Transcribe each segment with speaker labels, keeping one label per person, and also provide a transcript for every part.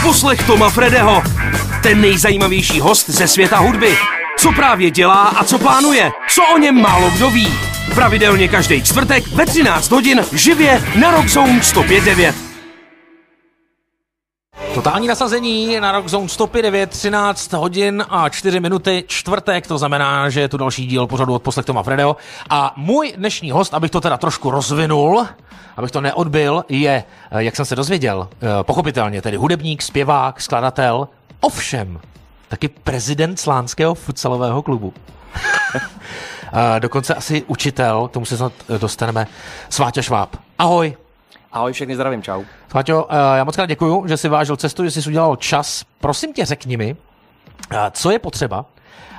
Speaker 1: Odposlech Toma Fredeho. Ten nejzajímavější host ze světa hudby. Co právě dělá a co plánuje. Co o něm málo kdo ví. Pravidelně každý čtvrtek ve 13 hodin živě na Rockzone 105.9.
Speaker 2: Totální nasazení na Rock Zone 105, 13 hodin a 4 minuty, čtvrtek, to znamená, že je tu další díl pořadu od poslech Toma Fredeho. A můj dnešní host, abych to teda trošku rozvinul, abych to neodbil, je, eh, jak jsem se dozvěděl, eh, pochopitelně tedy hudebník, zpěvák, skladatel, ovšem taky prezident Slánského futsalového klubu. Eh, Dokonce asi učitel, tomu se snad dostaneme, Sváťa Šváb. Ahoj.
Speaker 3: Ahoj, všechny zdravím, čau.
Speaker 2: Sváťo, eh, já moc krát děkuju, že jsi vážil cestu, že jsi udělal čas. Prosím tě, řekni mi, eh, co je potřeba,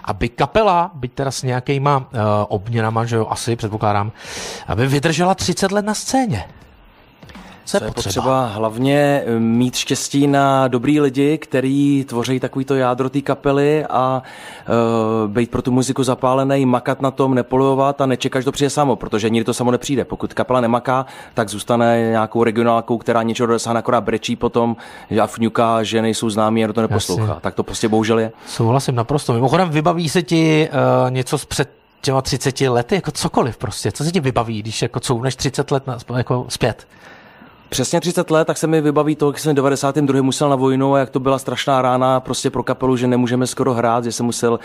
Speaker 2: aby kapela, byť teda s nějakýma uh, obměnama, že jo, asi předpokládám, aby vydržela 30 let na scéně. Co je
Speaker 3: Co je
Speaker 2: potřeba?
Speaker 3: potřeba hlavně eh, mít štěstí na dobrý lidi, který tvoří takovýto jádro té kapely a uh, být pro tu muziku zapálený, makat na tom, nepolujovat a nečekat, že to přijde samo, protože nikdy to samo nepřijde. Pokud kapela nemaká, tak zůstane nějakou regionálkou, která něčeho dosáhne, akorát brečí potom a fňuká, že nejsou známí a kdo to neposlouchá.
Speaker 2: Jasně.
Speaker 3: Tak to prostě bohužel je.
Speaker 2: Souhlasím naprosto. Mimochodem, vybaví se ti uh, něco z před těma 30 lety, jako cokoliv prostě. Co se ti vybaví, když jako couvneš 30 let na, jako zpět?
Speaker 3: Přesně 30 let, tak se mi vybaví to, jak jsem v 92. musel na vojnu a jak to byla strašná rána prostě pro kapelu, že nemůžeme skoro hrát, že jsem musel uh,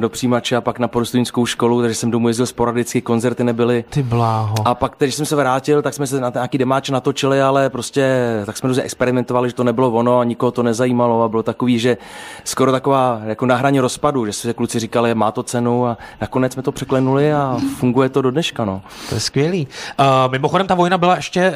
Speaker 3: do přijímače a pak na porostujnickou školu, takže jsem domů jezdil sporadicky, koncerty nebyly.
Speaker 2: Ty bláho.
Speaker 3: A pak, když jsem se vrátil, tak jsme se na nějaký demáč natočili, ale prostě tak jsme různě experimentovali, že to nebylo ono a nikoho to nezajímalo a bylo takový, že skoro taková jako na hraně rozpadu, že si kluci říkali, má to cenu a nakonec jsme to překlenuli a funguje to do dneška. No.
Speaker 2: To je skvělý. Uh, mimochodem, ta vojna byla ještě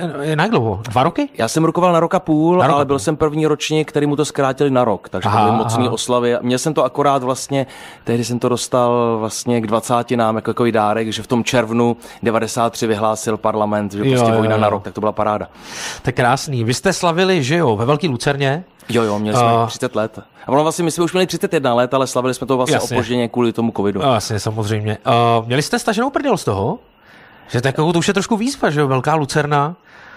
Speaker 2: jak dlouho? Dva roky?
Speaker 3: Já jsem rukoval na rok a půl,
Speaker 2: Na rok a
Speaker 3: ale
Speaker 2: půl.
Speaker 3: byl jsem první ročník, který mu to zkrátili na rok, takže
Speaker 2: Aha,
Speaker 3: to byly mocný
Speaker 2: aha.
Speaker 3: oslavy. Měl jsem to akorát vlastně, tehdy jsem to dostal vlastně k 20 nám jako takový dárek, že v tom červnu 93 vyhlásil parlament, že
Speaker 2: Jo,
Speaker 3: prostě
Speaker 2: jo,
Speaker 3: vojna
Speaker 2: jo.
Speaker 3: na rok, tak to byla paráda.
Speaker 2: Je krásný. Vy jste slavili, že jo, ve Velký Lucerně.
Speaker 3: Jo, jo, měli jsme
Speaker 2: A-
Speaker 3: 30 let. A ono vlastně, my jsme už měli 31 let, ale slavili jsme to vlastně
Speaker 2: Jasně.
Speaker 3: opožděně kvůli tomu covidu.
Speaker 2: No, Jasně, samozřejmě. Uh, měli jste staženou prdel z toho? Že tak jako to už je trošku výzva, že jo, Velká Lucerna.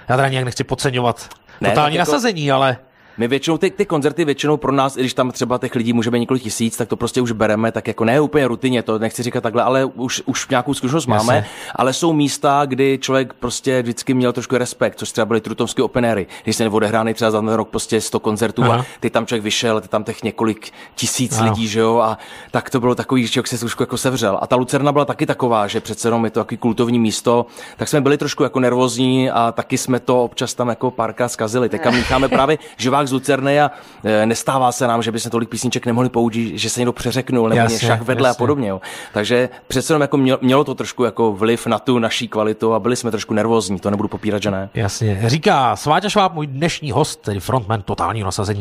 Speaker 2: Já teda nějak nechci podceňovat
Speaker 3: Ne,
Speaker 2: totální
Speaker 3: jako-
Speaker 2: nasazení, ale
Speaker 3: My většinou, ty, ty koncerty většinou pro nás, i když tam třeba těch lidí může být několik tisíc, tak to prostě už bereme, tak jako ne úplně rutině, to nechci říkat takhle, ale už, už nějakou zkušenost máme, ale jsou místa, kdy člověk prostě vždycky měl trošku respekt, což třeba byly trutovské openéry, když se odehrány třeba za ten rok prostě 100 koncertů
Speaker 2: Aha.
Speaker 3: a ty tam člověk vyšel, ty tam těch několik tisíc
Speaker 2: Ano.
Speaker 3: lidí, že jo, a tak to bylo takový, že člověk se trošku jako sevřel. A ta Lucerna byla taky taková, že přece jenom je to takový kultovní místo, tak jsme byli trošku jako nervózní a taky jsme to občas tam jako párkrát zkazili. Teďka mícháme právě živák z Lucerny a e, nestává se nám, že by se tolik písniček nemohli použít, že se někdo přeřeknul nebo
Speaker 2: Jasně,
Speaker 3: jasně, šach vedle
Speaker 2: jasně.
Speaker 3: a podobně. Jo. Takže přece jenom jako mělo, mělo to trošku jako vliv na tu naší kvalitu a byli jsme trošku nervózní, to nebudu popírat, že ne.
Speaker 2: jasně. Říká Sváťa Šváb, můj dnešní host, tedy frontman totálního nasazení.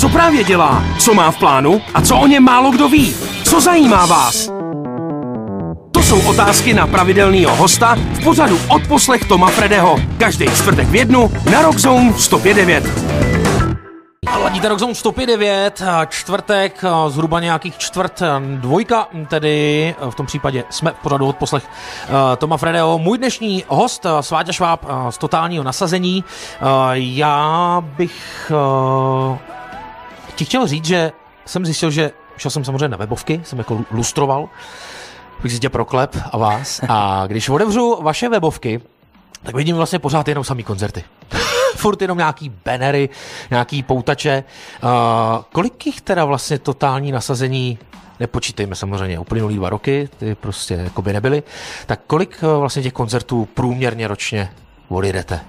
Speaker 1: Co právě dělá, co má v plánu a co o něm málo kdo ví. Co zajímá vás? Jsou otázky na pravidelného hosta v pořadu Odposlech Toma Fredeho. Každý čtvrtek v jednu na Rockzone 105.9.
Speaker 2: Ladíte Rock Zone 105.9, a čtvrtek, a zhruba nějakých čtvrt dvojka, tedy v tom případě jsme v pořadu od poslech eh, Toma Fredeho. Můj dnešní host, Sváťa Šváb z totálního nasazení. Já bych ti chtěl říct, že jsem zjistil, že šel jsem samozřejmě na webovky, jsem jako lu- lustroval, bych si tě proklep a vás. A když otevřu vaše webovky, tak vidím vlastně pořád jenom samý koncerty. Furt jenom nějaký bannery, nějaký poutače. Uh, kolik jich teda vlastně totální nasazení nepočítejme samozřejmě uplynulý dva roky, ty prostě jako by nebyly, tak kolik eh, vlastně těch koncertů průměrně ročně odjedete?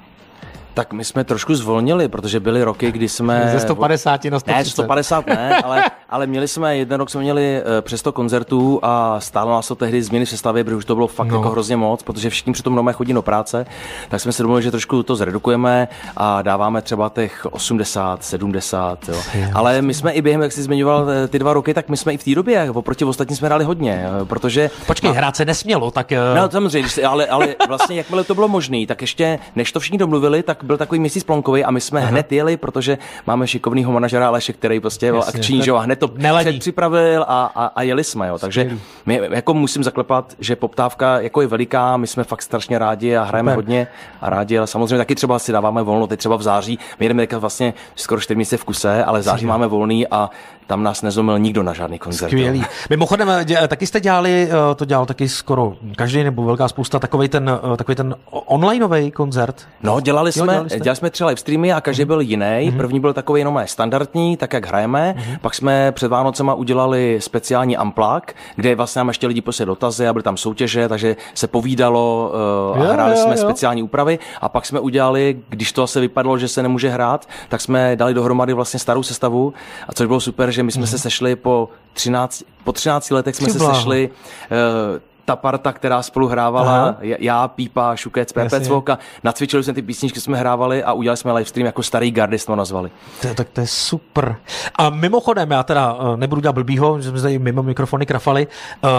Speaker 3: Tak my jsme trošku zvolnili, protože byly roky, kdy jsme...
Speaker 2: Ze 150 na 130.
Speaker 3: Ne, 150 ne, ale, ale měli jsme, jeden rok jsme měli eh, přes 100 koncertů a stálo nás to tehdy změny v sestavě, protože už to bylo fakt
Speaker 2: No.
Speaker 3: jako hrozně moc, protože všichni přitom doma chodí do práce, tak jsme se domluvili, že trošku to zredukujeme a dáváme třeba těch 80, 70, jo. Ale my jsme i během, jak jsi zmiňoval eh, ty dva roky, tak my jsme i v té době, oproti ostatním jsme hráli hodně, eh, protože
Speaker 2: Počkej, hrát se nesmělo, tak...
Speaker 3: No samozřejmě, ale, ale vlastně jakmile to bylo možné, tak ještě než to všichni domluvili, tak byl takový měsíc plonkový a my jsme Aha. hned jeli, protože máme šikovného manažera Aleše, který prostě byl akční, že jo, a hned to
Speaker 2: Neladí.
Speaker 3: předpřipravil a, a, a jeli jsme, jo. Takže my, jako musím zaklepat, že poptávka jako je veliká, my jsme fakt strašně rádi a hrajeme
Speaker 2: Super.
Speaker 3: hodně a rádi, ale samozřejmě taky třeba si dáváme volno, teď třeba v září, my teďka vlastně skoro 4 měsíce v kuse, ale v září máme volný a tam nás nezlomil nikdo na žádný koncert. jo.
Speaker 2: Skvělý. Mimochodem, dě, taky jste dělali, eh, to dělal taky skoro každý nebo velká spousta, takový ten, eh, takový ten onlineový koncert.
Speaker 3: No, dělali jsme,
Speaker 2: dělali
Speaker 3: dělali,
Speaker 2: jste.
Speaker 3: dělali jsme tři live streamy a každý byl jiný. Mm-hmm. První byl takový jenom standardní, tak jak hrajeme. Mm-hmm. Pak jsme před Vánocema udělali speciální amplák, kde vlastně nám ještě lidi posílali dotazy a byly tam soutěže, takže se povídalo uh,
Speaker 2: Jo,
Speaker 3: a hráli
Speaker 2: jo,
Speaker 3: jsme
Speaker 2: jo.
Speaker 3: speciální úpravy. A pak jsme udělali, když to se vypadalo, že se nemůže hrát, tak jsme dali dohromady vlastně starou sestavu. A což bylo super, že my jsme mm-hmm. se sešli po 13, po 13 letech jsme
Speaker 2: Ty
Speaker 3: se sešli uh, ta parta, která spolu hrávala,
Speaker 2: Aha.
Speaker 3: Já, Pípa, Šukec, Pepe
Speaker 2: Jasně.
Speaker 3: Cvok a nacvičili jsme ty písničky, jsme hrávali a udělali jsme live stream jako starý gardy, jsme ho nazvali.
Speaker 2: To, tak to je super. A mimochodem, já teda eh, nebudu dělat blbýho, že jsme tady mimo mikrofony krafali. Uh,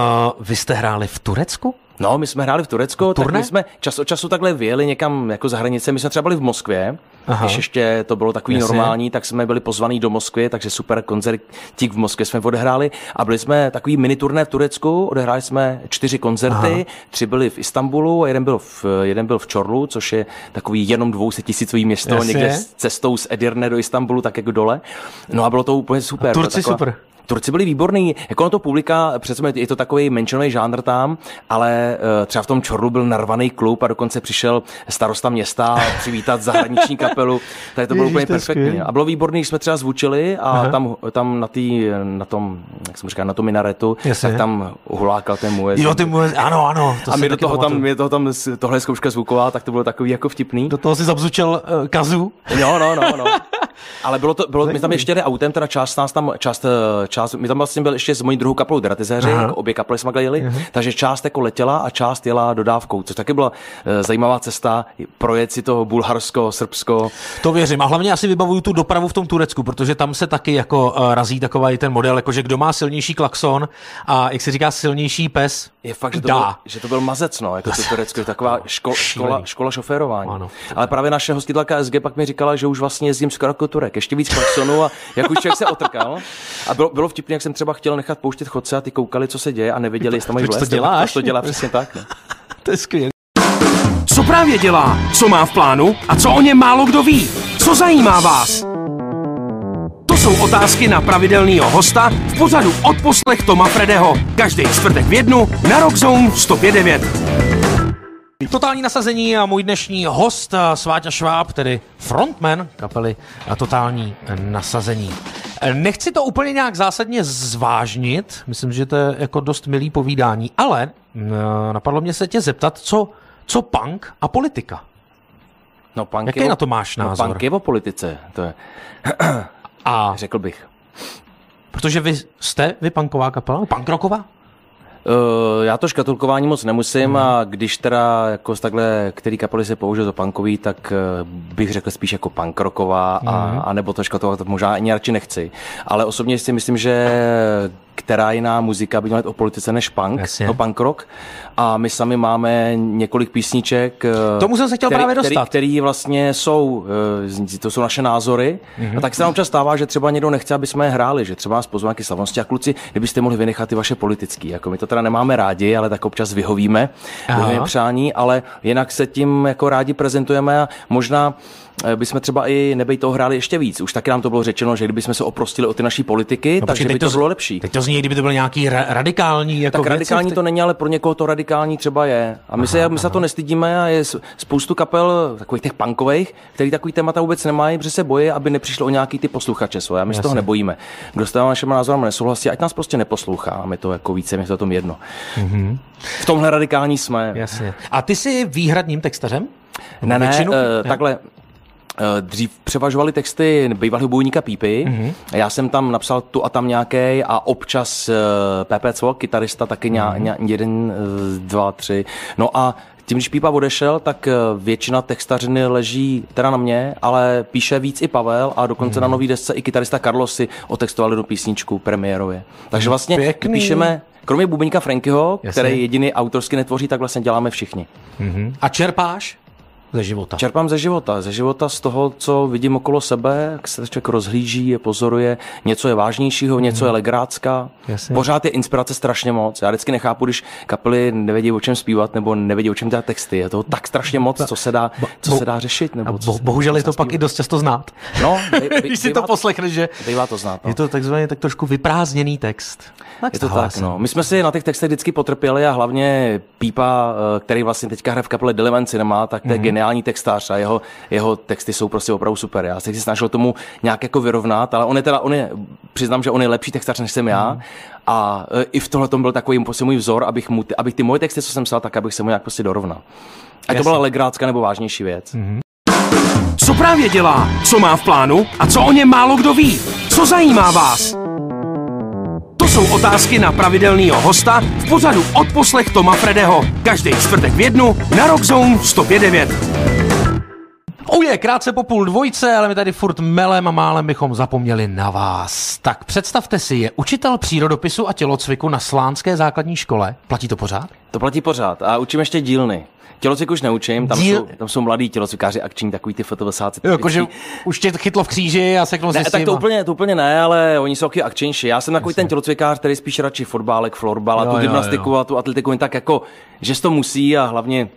Speaker 2: vy jste hráli v Turecku?
Speaker 3: No, my jsme hráli v Turecku, tak my jsme čas od času takhle vyjeli někam jako za hranice. My jsme třeba byli v Moskvě,
Speaker 2: Aha.
Speaker 3: když ještě to bylo takový
Speaker 2: Jasně.
Speaker 3: normální, tak jsme byli pozvaní do Moskvy, takže super koncertík v Moskvě jsme odehráli a byli jsme takový mini turné v Turecku, odehráli jsme čtyři koncerty,
Speaker 2: Aha.
Speaker 3: tři byli v Istanbulu a jeden byl v, jeden byl v Čorlu, což je takový jenom 200 tisícový město,
Speaker 2: Jasně.
Speaker 3: někde s cestou z Edirne do Istanbulu, tak jako dole. No a bylo to úplně super.
Speaker 2: A Turci super.
Speaker 3: Turci byli výborní, jako na to publika, přece je to takový menšinový žánr tam, ale eh, třeba v tom Čorlu byl narvaný klub a dokonce přišel starosta města přivítat zahraniční kapelu, takže to bylo
Speaker 2: Ježiš,
Speaker 3: úplně perfektní. A bylo výborný, když jsme třeba zvučili a tam, tam na, tý, na tom, jak jsem říkal, na tom minaretu,
Speaker 2: Jasně.
Speaker 3: tak tam hulákal ten můj.
Speaker 2: Jo, ty mu, ano, ano. To
Speaker 3: a my do toho tam, mě toho tam, tohle je zkouška zvuková, tak to bylo takový jako vtipný.
Speaker 2: Do toho si zabzučel uh, kazu.
Speaker 3: Jo, no, no, no. Ale bylo to, bylo, my tam ještě jeli autem, teda část nás tam, část, eh, část, my tam vlastně byl ještě s mojí druhou kapelou Dratizéři,
Speaker 2: Aha.
Speaker 3: jako obě kapely jsme jeli, takže část jako letěla a část jela dodávkou, což taky byla eh, zajímavá cesta, projet si to Bulharsko, Srbsko.
Speaker 2: To věřím. A hlavně asi vybavuju tu dopravu v tom Turecku, protože tam se taky jako uh, razí takový ten model, jako že kdo má silnější klakson a jak se říká silnější pes,
Speaker 3: Je fakt, že to,
Speaker 2: dá.
Speaker 3: byl, že to byl mazec, no, jako to Turecko, je taková ško, škola, škola šoférování.
Speaker 2: Ano.
Speaker 3: Ale právě naše hostitelka SG pak mi říkala, že už vlastně jezdím skoro jako Turek, ještě víc klaxonu a jak už člověk se otrkal. A bylo, bylo vtipné, jak jsem třeba chtěl nechat pouštět chodce a ty koukali, co se děje a nevěděli, jestli tam mají
Speaker 2: to děláš?
Speaker 3: To dělá přesně tak. No.
Speaker 2: To je skvělé.
Speaker 1: Co právě dělá? Co má v plánu? A co o něm málo kdo ví? Co zajímá vás? To jsou otázky na pravidelného hosta v pořadu Odposlech Toma Fredeho. Každý čtvrtek v jednu na Rockzone 105.9.
Speaker 2: Totální nasazení a můj dnešní host eh, Sváťa Šváb, tedy frontman kapely eh, Totální nasazení. Eh, Nechci to úplně nějak zásadně zvážnit, myslím, že to je jako dost milý povídání, ale napadlo mě se tě zeptat, co, co punk a politika?
Speaker 3: No, punk
Speaker 2: Jaký
Speaker 3: je o-
Speaker 2: na to máš názor?
Speaker 3: No, punk je o politice, to je,
Speaker 2: A
Speaker 3: řekl bych.
Speaker 2: protože vy jste vy punková kapela, punkrocková?
Speaker 3: Uh, já to škatulkování moc nemusím hmm. a když teda jako z takhle, který kapely se použil za punkový, tak uh, bych řekl spíš jako punk rocková a, a nebo to škatulkovat to možná ani radši nechci. Ale osobně si myslím, že která jiná muzika by měla jít o politice než punk,
Speaker 2: Jasně.
Speaker 3: no punk rock. A my sami máme několik písniček, uh,
Speaker 2: Tomu jsem se chtěl
Speaker 3: který,
Speaker 2: právě
Speaker 3: který,
Speaker 2: dostat.
Speaker 3: který vlastně jsou, uh, to jsou naše názory.
Speaker 2: Mhm.
Speaker 3: Mm-hmm. A tak se nám občas stává, že třeba někdo nechce, aby jsme je hráli, že třeba nás pozvou nějaké slavnosti a kluci, kdybyste mohli vynechat ty vaše politické. Jako my to teda nemáme rádi, ale tak občas vyhovíme, vyhovíme přání, ale jinak se tím jako rádi prezentujeme a možná eh, bychom třeba i nebej toho hráli ještě víc. Už taky nám to bylo řečeno, že kdybychom se oprostili o ty naší politiky, no, takže by
Speaker 2: teď
Speaker 3: to, bylo lepší.
Speaker 2: Teď to zní, kdyby to byl nějaký ra- radikální jako
Speaker 3: Tak
Speaker 2: věc,
Speaker 3: radikální to není, ale pro někoho to radikální třeba je. A my, se, my se za to nestydíme a je spoustu kapel, takových těch punkových, který takový témata vůbec nemají, protože se bojí, aby nepřišlo o nějaký ty posluchače svoje. A my se toho nebojíme. Kdo s našimi názorem nesouhlasí, ať nás prostě neposlouchá. A my to jako více, mi to o tom jedno.
Speaker 2: Mhm.
Speaker 3: V tomhle radikální jsme.
Speaker 2: Jasně. A ty jsi výhradním textařem?
Speaker 3: Ne, ne,
Speaker 2: Většinu?
Speaker 3: uh,
Speaker 2: Ne.
Speaker 3: takhle. Eh, Dřív převažovaly texty bývalého bojníka Pípy.
Speaker 2: Mhm.
Speaker 3: Mm-hmm. Já jsem tam napsal tu a tam nějaký a občas uh, Pepe Cvok, kytarista, taky
Speaker 2: Mhm.
Speaker 3: mm-hmm. ně, jeden, uh, dva, tři. No a tím, když Pípa odešel, tak eh, většina textařiny leží teda na mě, ale píše víc i Pavel a dokonce
Speaker 2: Mhm.
Speaker 3: mm. na nový desce i kytarista Carlos si otextovali do písničku premiérově. Takže vlastně
Speaker 2: Pěkný.
Speaker 3: píšeme, kromě bubeníka Frankyho,
Speaker 2: Jasně.
Speaker 3: který jediný autorsky netvoří, tak vlastně děláme všichni.
Speaker 2: A čerpáš? Ze života?
Speaker 3: Čerpám ze života, ze života z toho, co vidím okolo sebe, jak se člověk rozhlíží, je pozoruje, něco je vážnějšího, něco je legrácka.
Speaker 2: Jasně.
Speaker 3: Pořád je inspirace strašně moc. Já vždycky nechápu, když kapely nevědí o čem zpívat nebo nevědí o čem dělat texty. Je toho tak strašně moc, co se dá, co se dá řešit. Nebo co
Speaker 2: bo,
Speaker 3: se-
Speaker 2: bohužel je to pak i dost často znát.
Speaker 3: No, bej- bej-
Speaker 2: Když si to poslechneš, že
Speaker 3: Bývá to znát. No.
Speaker 2: je to takzvaně tak trošku vyprázdněný text. Tak
Speaker 3: Je to tak, no. My jsme si na těch textech vždycky potrpěli a hlavně Pípa, eh, který vlastně teďka hraje v kapele Dilemant Cinema, tak to je geniální textář a jeho, jeho texty jsou prostě opravdu super. Já jsem se snažil tomu nějak jako vyrovnat, ale on je teda, on je, přiznám, že on je lepší textař, než jsem já. A eh, i v tohle tom byl takový prostě můj vzor, abych, mu, ty- abych ty moje texty, co jsem psal, tak abych se mu nějak prostě dorovnal. Ať to byla legrácka nebo vážnější věc.
Speaker 1: Co právě dělá? Co má v plánu? A co o něm málo kdo ví? Co zajímá vás? To jsou otázky na pravidelného hosta v pořadu Odposlech Toma Fredeho. Každý čtvrtek v jednu na Rockzone 105.9.
Speaker 2: Oh je, krátce po půl dvojce, ale my tady furt melem a málem bychom zapomněli na vás. Tak představte si, je učitel přírodopisu a tělocviku na Slánské základní škole. Platí to pořád?
Speaker 3: To platí pořád. A učím ještě dílny. Tělocvik už neučím, tam,
Speaker 2: Díl-
Speaker 3: jsou, tam jsou mladí tělocvikáři akční, takový ty fotovesáci.
Speaker 2: Jakože už tě chytlo v kříži a seknul
Speaker 3: Ne,
Speaker 2: si
Speaker 3: tak to úplně, to úplně ne, ale oni jsou taky akčnější. Já jsem takový ten tělocvikář, který spíš radši fotbálek, florbal a tu
Speaker 2: jo,
Speaker 3: gymnastiku
Speaker 2: jo.
Speaker 3: a tu atletiku jen tak jako, že se to musí a hlavně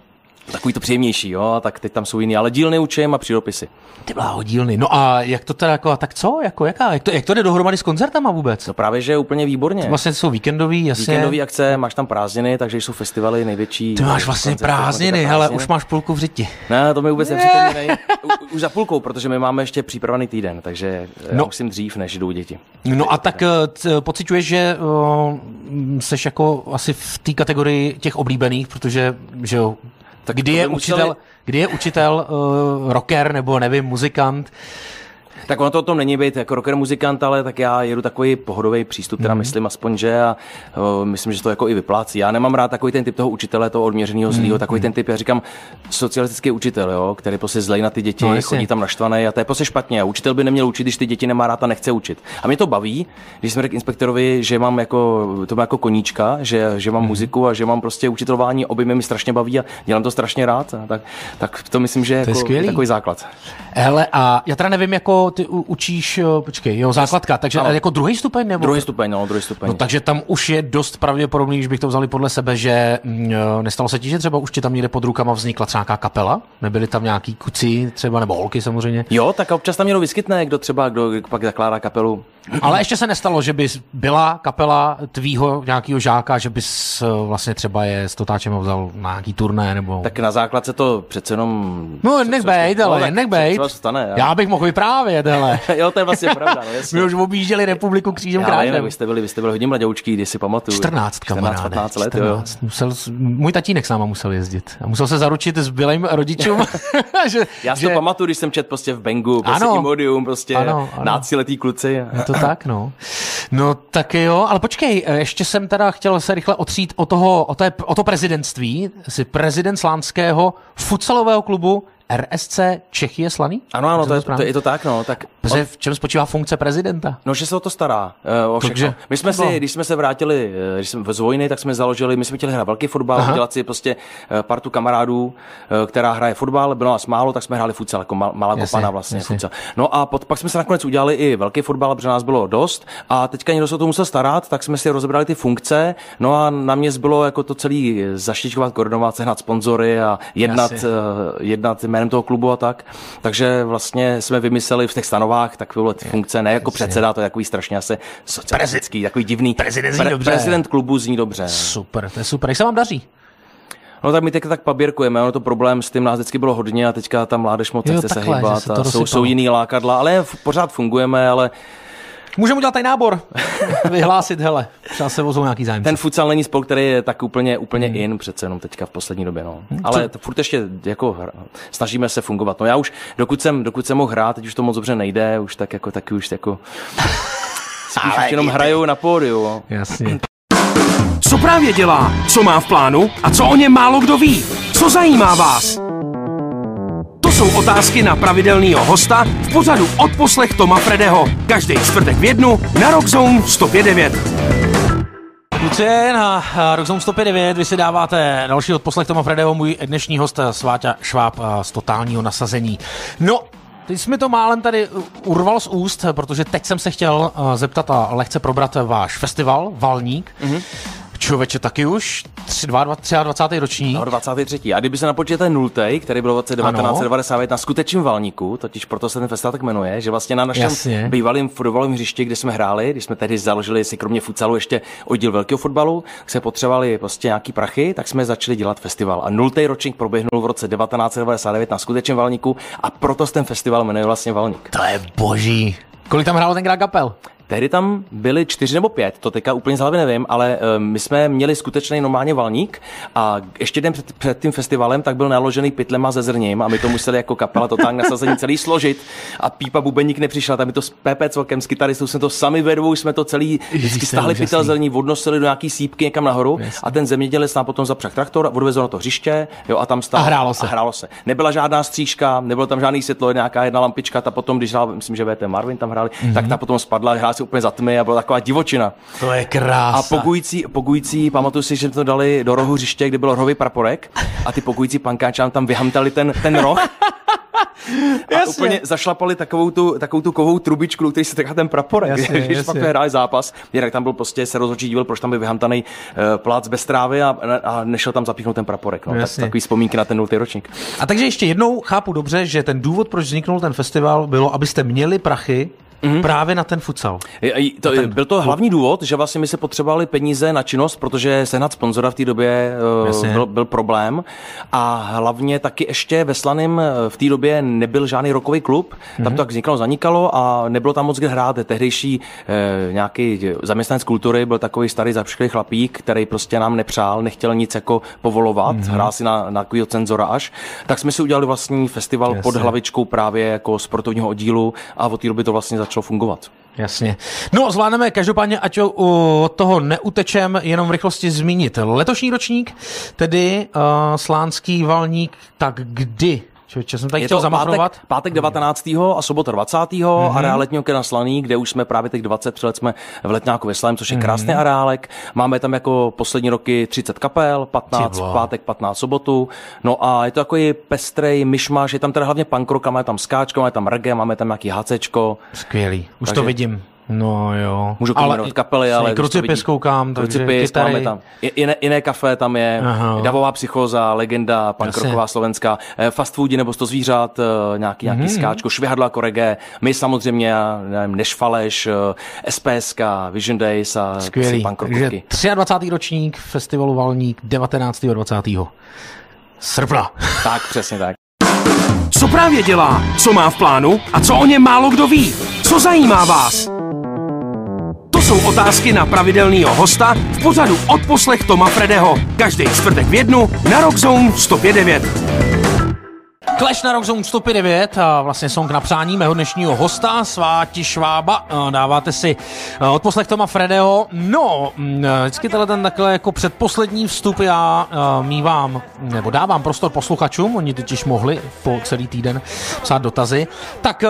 Speaker 3: takový to příjemnější, jo, a tak teď tam jsou jiný, ale dílny učím a přírodopisy.
Speaker 2: Ty bláho, dílny. No a jak to teda jako, a tak co? Jako, jaká? Jak to, jak to jde dohromady s koncertama vůbec?
Speaker 3: No právě, že je úplně výborně.
Speaker 2: Vlastně jsou víkendový, jasně.
Speaker 3: Víkendový akce, máš tam prázdniny, takže jsou festivaly největší.
Speaker 2: Ty máš vlastně
Speaker 3: koncerty,
Speaker 2: prázdniny,
Speaker 3: prázdniny.
Speaker 2: už máš pulku v řiti.
Speaker 3: Ne, to mi vůbec nepřipomínej. Už za půlkou, protože my máme ještě přípravný týden, takže
Speaker 2: No.
Speaker 3: no. já musím dřív, než jdou děti.
Speaker 2: No a tak eh, c- pociťuješ, že uh, seš jako asi v té kategorii těch oblíbených, protože že jo,
Speaker 3: Tak
Speaker 2: kdy je,
Speaker 3: museli-
Speaker 2: učitel, kdy je učitel uh, rocker nebo nevím, muzikant,
Speaker 3: Tak ono to o tom není být jako rocker muzikant, ale tak já jedu takový pohodový přístup, teda myslím aspoň, že a o, myslím, že to jako i vyplácí. Já nemám rád takový ten typ toho učitele, toho odměřeného zlýho, takový ten typ, já říkám, socialistický učitel, jo, který prostě zlej na ty děti,
Speaker 2: No,
Speaker 3: chodí tam naštvaný a to je prostě špatně. A učitel by neměl učit, když ty děti nemá rád a nechce učit. A mě to baví, když jsem řekl inspektorovi, že mám jako, to mám jako koníčka, že, že mám muziku a že mám prostě učitelování, oby mi strašně baví a dělám to strašně rád, tak, tak to myslím, že je
Speaker 2: To je
Speaker 3: jako
Speaker 2: skvělý.
Speaker 3: takový základ.
Speaker 2: Hele, a já teda nevím, jako ty učíš, jo, počkej, jo, základka, takže
Speaker 3: Ano.
Speaker 2: jako druhý stupeň nebo?
Speaker 3: Druhý stupeň, no, druhý stupeň.
Speaker 2: No takže tam už je dost pravděpodobný, když bych to vzali podle sebe, že mm, jo, nestalo se ti, že třeba už ti tam někde pod rukama vznikla třeba nějaká kapela? Nebyli tam nějaký kuci třeba, nebo holky samozřejmě?
Speaker 3: Jo, tak občas tam někdo vyskytne, kdo třeba, kdo pak zakládá kapelu.
Speaker 2: Ale ještě se nestalo, že bys byla kapela tvýho nějakého žáka, že bys eh, vlastně třeba je s Totáčem vzal na nějaký turné, nebo...
Speaker 3: Tak na základce to přece jenom...
Speaker 2: no, nech bejt,
Speaker 3: no,
Speaker 2: ale
Speaker 3: tak
Speaker 2: nech bejt.
Speaker 3: Stane?
Speaker 2: Já bych mohl vyprávět, hele.
Speaker 3: jo, to je vlastně pravda, no, jasně.
Speaker 2: My už objížděli republiku křížem
Speaker 3: Já
Speaker 2: krážem.
Speaker 3: vy jste byli, vy jste byli hodně mladoučký, když si pamatuju.
Speaker 2: 14, kamaráde.
Speaker 3: 15 let, jo.
Speaker 2: 14. Musel, s- můj tatínek s náma musel jezdit. A musel se zaručit s bylým rodičům, že,
Speaker 3: Já si
Speaker 2: že,
Speaker 3: to pamatuju, když jsem čet prostě v Bengu, prostě
Speaker 2: Ano.
Speaker 3: Imodium, prostě
Speaker 2: Ano, ano.
Speaker 3: kluci.
Speaker 2: To tak, no. No tak jo, ale počkej, eh, ještě jsem teda chtěl se rychle otřít o, toho, o, té, o to prezidentství. Jsi prezident slánského futsalového klubu RSC Čechy je slaný?
Speaker 3: Ano, ano, to je, to, je to tak, no, tak...
Speaker 2: Protože v čem spočívá funkce prezidenta?
Speaker 3: No, že se o to stará. Uh, o.
Speaker 2: Takže-
Speaker 3: my jsme si, když jsme se vrátili eh, když jsme z vojny, tak jsme založili, my jsme chtěli hrát velký fotbal,
Speaker 2: Aha.
Speaker 3: udělat si prostě eh, partu kamarádů, která hraje fotbal, bylo nás málo, tak jsme hráli futsal, jako mal- malá
Speaker 2: Jasně,
Speaker 3: kopana vlastně
Speaker 2: jasně.
Speaker 3: futsal. No a pot, pak jsme se nakonec udělali i velký fotbal, protože nás bylo dost a teďka někdo se o to musel starat, tak jsme si rozebrali ty funkce, no a na mě zbylo jako to celý zaštičkovat, koordinovat, sehnat sponzory a jednat,
Speaker 2: Jasně.
Speaker 3: jednat jménem toho klubu a tak. Takže vlastně jsme vymysleli v těch stanovách takové ty funkce, ne jako předseda, to je takový strašně asi socialistický, takový divný.
Speaker 2: Prezident zní dobře.
Speaker 3: Prezident klubu zní dobře.
Speaker 2: Super, to je super. Jak se vám daří?
Speaker 3: No tak my teď tak paběrkujeme, ono to problém s tím nás vždycky bylo hodně a teďka ta mládež moc
Speaker 2: Jo,
Speaker 3: nechce se
Speaker 2: takhle, že
Speaker 3: hýbat
Speaker 2: se
Speaker 3: a jsou, jsou jiný lákadla, ale pořád fungujeme, ale
Speaker 2: Můžeme udělat tady nábor. Vyhlásit, hele, třeba se vozou nějaký zájemci.
Speaker 3: ten futsal není sport, který je tak úplně, úplně
Speaker 2: Hmm.
Speaker 3: in přece jenom teďka v poslední době. No. Ale to furt ještě jako hra- snažíme se fungovat. No já už, dokud jsem, dokud jsem mohl hrát, teď už to moc dobře nejde, už tak jako, taky už jako... si už jenom hraju na pódiu.
Speaker 2: Jasně.
Speaker 1: Co právě dělá? Co má v plánu? A co o něm málo kdo ví? Co zajímá vás? Otázky na pravidelného hosta v pořadu Odposlech Toma Fredeho. Každý čtvrtek v jednu na Rockzone 105.9.
Speaker 2: Kluci, na Rockzone 159 vy si dáváte další odposlech Toma Fredeho, můj dnešní host Sváťa Šváb z totálního nasazení. No, ty jsi mi to málem tady urval z úst, protože teď jsem se chtěl zeptat a lehce probrat váš festival Valník. Mm-hmm. Člověče, taky už 23. 23. ročník.
Speaker 3: No, 23. A kdyby se napočítal ten nultej, který byl v roce 1999 na skutečném valníku, totiž proto se ten festival tak jmenuje, že vlastně na našem Jasně. bývalém fotbalovém hřišti, kde jsme hráli, když jsme tehdy založili si kromě futsalu ještě oddíl velkého fotbalu, se potřebovali prostě nějaký prachy, tak jsme začali dělat festival. A nultý ročník proběhnul v roce 1999 na skutečném valníku a proto se ten festival jmenuje vlastně Valník.
Speaker 2: To je boží. Kolik tam hrálo tenkrát kapel?
Speaker 3: Tehdy tam byly čtyři nebo pět, to teďka úplně z hlavy nevím, ale uh, my jsme měli skutečný normálně valník a ještě den před, před tím festivalem tak byl naložený pytlema ze zrním a my to museli jako kapela totálně nasazení celý složit a Pípa Bubeník nepřišel, tam my to s PP celkem, s kytaristou jsme to sami vedou, jsme to celý vždycky stáhli pytel zrní, odnosili do nějaký sípky někam nahoru jasný. a ten zemědělec nám potom zapřah traktor, odvezl na to hřiště jo, a tam stál.
Speaker 2: A hrálo se.
Speaker 3: A hrálo se. Nebyla žádná střížka, nebylo tam žádný světlo, nějaká jedna lampička, ta potom, když hrál, myslím, že VT Marvin tam hráli, mm-hmm. tak ta potom spadla, se úplně za tmy a byla taková divočina.
Speaker 2: To je krása.
Speaker 3: A pogující, pogující pamatuju si, že to dali do rohu hřiště, kde byl rohový praporek a ty pogující pankáči tam vyhamtali ten, ten roh. A jasně. úplně zašlapali takovou tu, takovou tu kovou trubičku, který se ten praporek, jasně, když jasně. pak hráli zápas. Jinak tam byl prostě, se rozhodčí díval, proč tam byl vyhamtaný uh, plác bez trávy a, a, nešel tam zapíchnout ten praporek. No. Tak, takový vzpomínky na ten nultý ročník.
Speaker 2: A takže ještě jednou chápu dobře, že ten důvod, proč vzniknul ten festival, bylo, abyste měli prachy mm-hmm. právě na ten futsal.
Speaker 3: To, ten... Byl to hlavní důvod, že vlastně my se potřebovali peníze na činnost, protože sehnat sponzora v té době uh, byl, byl problém. A hlavně taky ještě ve Slaným eh, v té době nebyl žádný rokový klub. Mm-hmm. Tam to tak vznikalo, zanikalo a nebylo tam moc kde hrát. Tehdejší uh, nějaký zaměstnanec kultury byl takový starý zapšklý chlapík, který prostě nám nepřál, nechtěl nic jako povolovat, mm-hmm. hrál si na, na takového cenzora až. Tak jsme si udělali vlastní festival Jasně. pod hlavičkou právě jako sportovního oddílu a od té doby to vlastně začalo fungovat.
Speaker 2: Jasně. No, zvládneme každopádně, ať od toho neutečem, jenom v rychlosti zmínit letošní ročník, tedy uh, Slánský valník, tak kdy Člověče, jsem tady je chtěl to pátek,
Speaker 3: pátek 19. a sobota 20. Mm-hmm. areál letního kina Slaný, kde už jsme právě teď 23 let jsme v Letňáku Veslém, což je krásný mm-hmm. areálek. Máme tam jako poslední roky 30 kapel, 15 v pátek, 15 sobotu. No a je to takový pestrej myšmaš, je tam teda hlavně punk rock, máme tam skáčko, máme tam reggae, máme tam nějaký HCčko.
Speaker 2: Skvělý, už Takže... to vidím. No jo.
Speaker 3: Můžu ale kapely, ale...
Speaker 2: Krucipis koukám,
Speaker 3: Krucipis, máme tam. Jiné, jiné kafe tam je, Aha. Davová psychoza, legenda, pankroková slovenská, eh, fast foodi nebo to zvířat, eh, nějaký, nějaký mm-hmm. skáčko, švihadlo jako reggae, my samozřejmě, nevím, Nešfaleš, eh, SPSK, Vision Days a
Speaker 2: Skvělý. Takže 23. ročník festivalu Valník 19. 20. srpna.
Speaker 3: Tak, přesně tak.
Speaker 1: Co právě dělá? Co má v plánu? A co o něm málo kdo ví? Co zajímá vás? Jsou otázky na pravidelného hosta v pořadu Odposlech Toma Fredeho. Každý čtvrtek v jednu na Rockzone 105.9.
Speaker 2: Clash na Rockzone 105 a vlastně song na přání mého dnešního hosta, Sváti Švába. Dáváte si odposlech Toma Fredeho. No, mm, vždycky tenhle ten takhle jako předposlední vstup já mývám, nebo dávám prostor posluchačům, oni totiž mohli po celý týden psát dotazy. Tak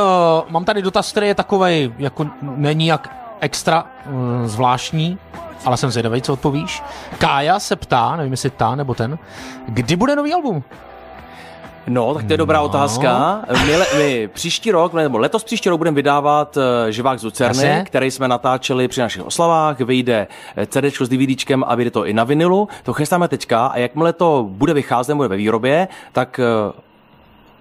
Speaker 2: mám tady dotaz, který je takovej, jako není jak extra uh, zvláštní, ale jsem zvědavý, co odpovíš. Kája se ptá, nevím jestli ta nebo ten, kdy bude nový album?
Speaker 3: No, tak to je dobrá no. otázka. My, my příští rok, nebo letos příští rok budeme vydávat uh, Živák z Lucerny, Jasně. který jsme natáčeli při našich oslavách. Vyjde eh, CD s DVDčkem a vyjde to i na vinilu. To chystáme teďka a jakmile to bude vycházet, bude ve výrobě, tak uh,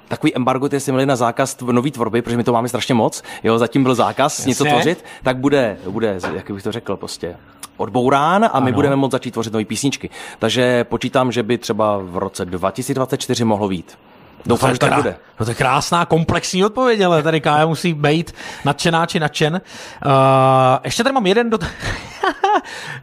Speaker 3: takový embargo, ty jsi měli na zákaz nový tvorby, protože my to máme strašně moc, jo, zatím byl zákaz Jasně. něco tvořit, tak bude, bude, jak bych to řekl, prostě odbourán a ano. my budeme moct začít tvořit nové písničky. Takže počítám, že by třeba v roce 2024 mohlo být. Doufám, že tak bude.
Speaker 2: No to je krásná komplexní odpověď, ale tady Kája musí být nadšená či nadšen. Uh, ještě tady mám jeden dot... uh,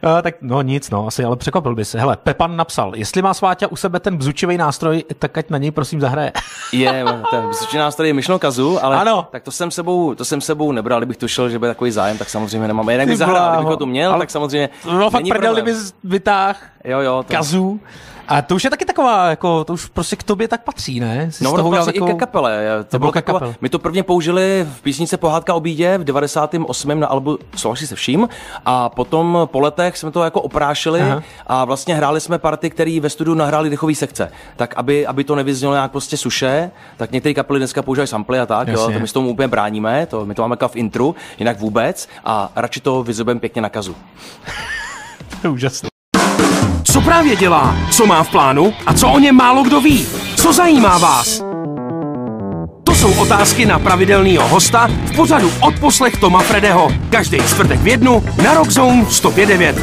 Speaker 2: tak no nic, no asi, ale překvapil by se. Hele, Pepan napsal, jestli má Sváťa u sebe ten bzučivý nástroj, tak ať na něj prosím zahraje.
Speaker 3: je, ten bzučivý nástroj je myšlo kazu, ale ano. tak to jsem sebou, to jsem sebou nebral, kdybych tušil, že bude takový zájem, tak samozřejmě nemám. Jinak bych zahrál, kdybych ho tu měl, ale, tak samozřejmě
Speaker 2: No fakt prdel, kdyby vytáh
Speaker 3: Jo, jo.
Speaker 2: To... Kazů. A to už je taky taková, jako, to už prostě k tobě tak patří, ne?
Speaker 3: Jsi no, to vlastně takovou... i ke kapele. To bylo taková, kapel. My to prvně použili v písnice Pohádka o bídě v 98. na albu Souhlasí se vším a potom po letech jsme to jako oprášili Aha. a vlastně hráli jsme party, které ve studiu nahráli dechový sekce. Tak aby, aby to nevyznělo nějak prostě suše, tak některé kapely dneska používají samply a tak, jo, to my s tomu úplně bráníme, to, my to máme jako v intru, jinak vůbec a radši to vyzobem pěkně na kazu.
Speaker 2: to je úžasné.
Speaker 1: Právě dělá? Co má v plánu? A co o něm málo kdo ví? Co zajímá vás? To jsou otázky na pravidelného hosta v pořadu od poslech Toma Fredeho. Každý čtvrtek v jednu na Rock Zone 105.9.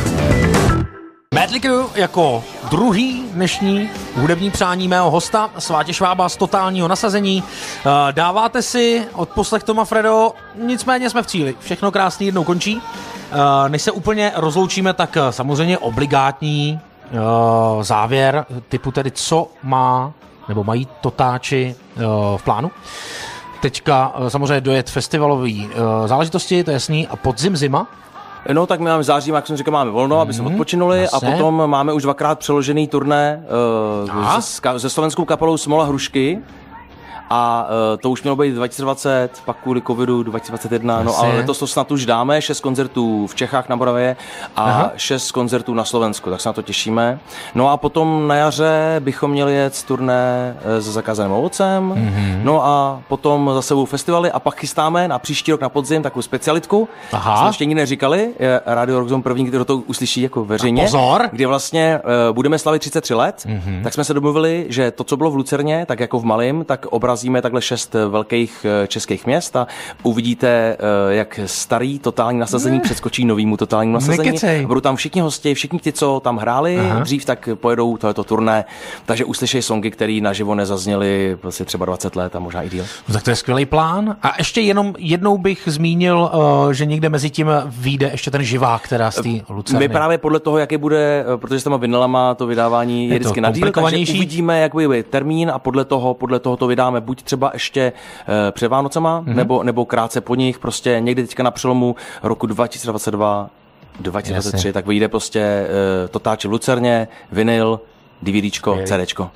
Speaker 2: Madly jako druhý dnešní hudební přání mého hosta, Svátě Švába z totálního nasazení. Eh, dáváte si od poslech Toma Fredo, nicméně jsme v cíli. Všechno krásný jednou končí. Eh, než se úplně rozloučíme, tak eh, samozřejmě obligátní uh, závěr typu tedy, co má nebo mají totáči uh, v plánu. Teďka uh, samozřejmě dojet festivalový uh, záležitosti, to je jasný, a podzim zima,
Speaker 3: No, tak my máme září, jak jsem říkal, máme volno, mm, aby jsme mhm, odpočinuli a potom máme už dvakrát přeložený turné uh, se, se slovenskou kapelou Smola Hrušky, a uh, to už mělo být 2020, pak kvůli covidu 2021, no ale letos to snad už dáme, šest koncertů v Čechách na Moravě a Aha. šest koncertů na Slovensku, tak se na to těšíme. No a potom na jaře bychom měli jet turné eh, se zakázaným ovocem, mm-hmm. no a potom zase u festivaly a pak chystáme na příští rok na podzim takovou specialitku, Aha. jsme ještě nikdy neříkali, Radio Rock Zone první, kdo to uslyší jako veřejně,
Speaker 2: pozor.
Speaker 3: kdy vlastně uh, budeme slavit 33 let, mm-hmm. tak jsme se domluvili, že to, co bylo v Lucerně, tak jako v Malým, tak obraz obrazíme takhle šest velkých eh, českých měst a uvidíte, eh, jak starý totální nasazení ne. přeskočí novýmu totálnímu nasazení. Nekecej. Budou tam všichni hosti, všichni ti, co tam hráli Aha. dřív, tak pojedou tohleto turné, takže uslyšejí songy, které naživo nezazněly prostě třeba 20 let a možná i díl.
Speaker 2: No, tak to je skvělý plán. A ještě jenom jednou bych zmínil, eh, že někde mezi tím vyjde ještě ten živák, která z té Lucerny.
Speaker 3: My právě podle toho, jaký bude, protože s těma vinilama to vydávání je, je vždycky na díl, takže uvidíme, jak bude termín a podle toho, podle toho to vydáme buď třeba ještě uh, před Vánocema, mm-hmm. nebo, nebo krátce po nich, prostě někdy teďka na přelomu roku 2022 2023, Jasně. tak vyjde prostě uh, Totáči v Lucerně, vinyl, DVDčko, CDčko.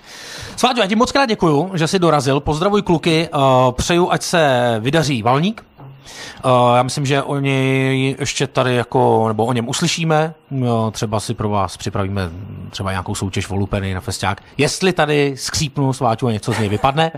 Speaker 2: Sváďo, já ti moc krát děkuju, že jsi dorazil. Pozdravuj kluky, uh, přeju, ať se vydaří Valník, já myslím, že o něj ještě tady jako, nebo o něm uslyšíme, no, třeba si pro vás připravíme třeba nějakou soutěž volupeny na festiák, jestli tady skřípnu sváču a něco z něj vypadne.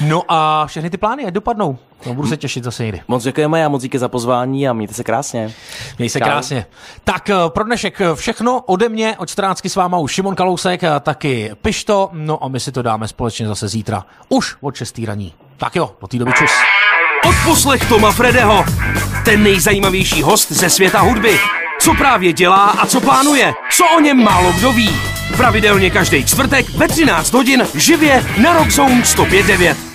Speaker 2: No a všechny ty plány, ať dopadnou. No, budu se těšit zase někdy.
Speaker 3: Moc děkujeme a moc díky za pozvání a mějte se krásně.
Speaker 2: Měj se Čau. krásně. Tak eh, pro dnešek všechno ode mě, od 14 s váma už Šimon Kalousek, a taky Pišto, no a my si to dáme společně zase zítra, už od 6. raní. Tak jo, do té doby čus.
Speaker 1: Odposlech Toma Fredeho, ten nejzajímavější host ze světa hudby. Co právě dělá a co plánuje, co o něm málo kdo ví. Pravidelně každý čtvrtek ve 13 hodin živě na Rockzone 105.9.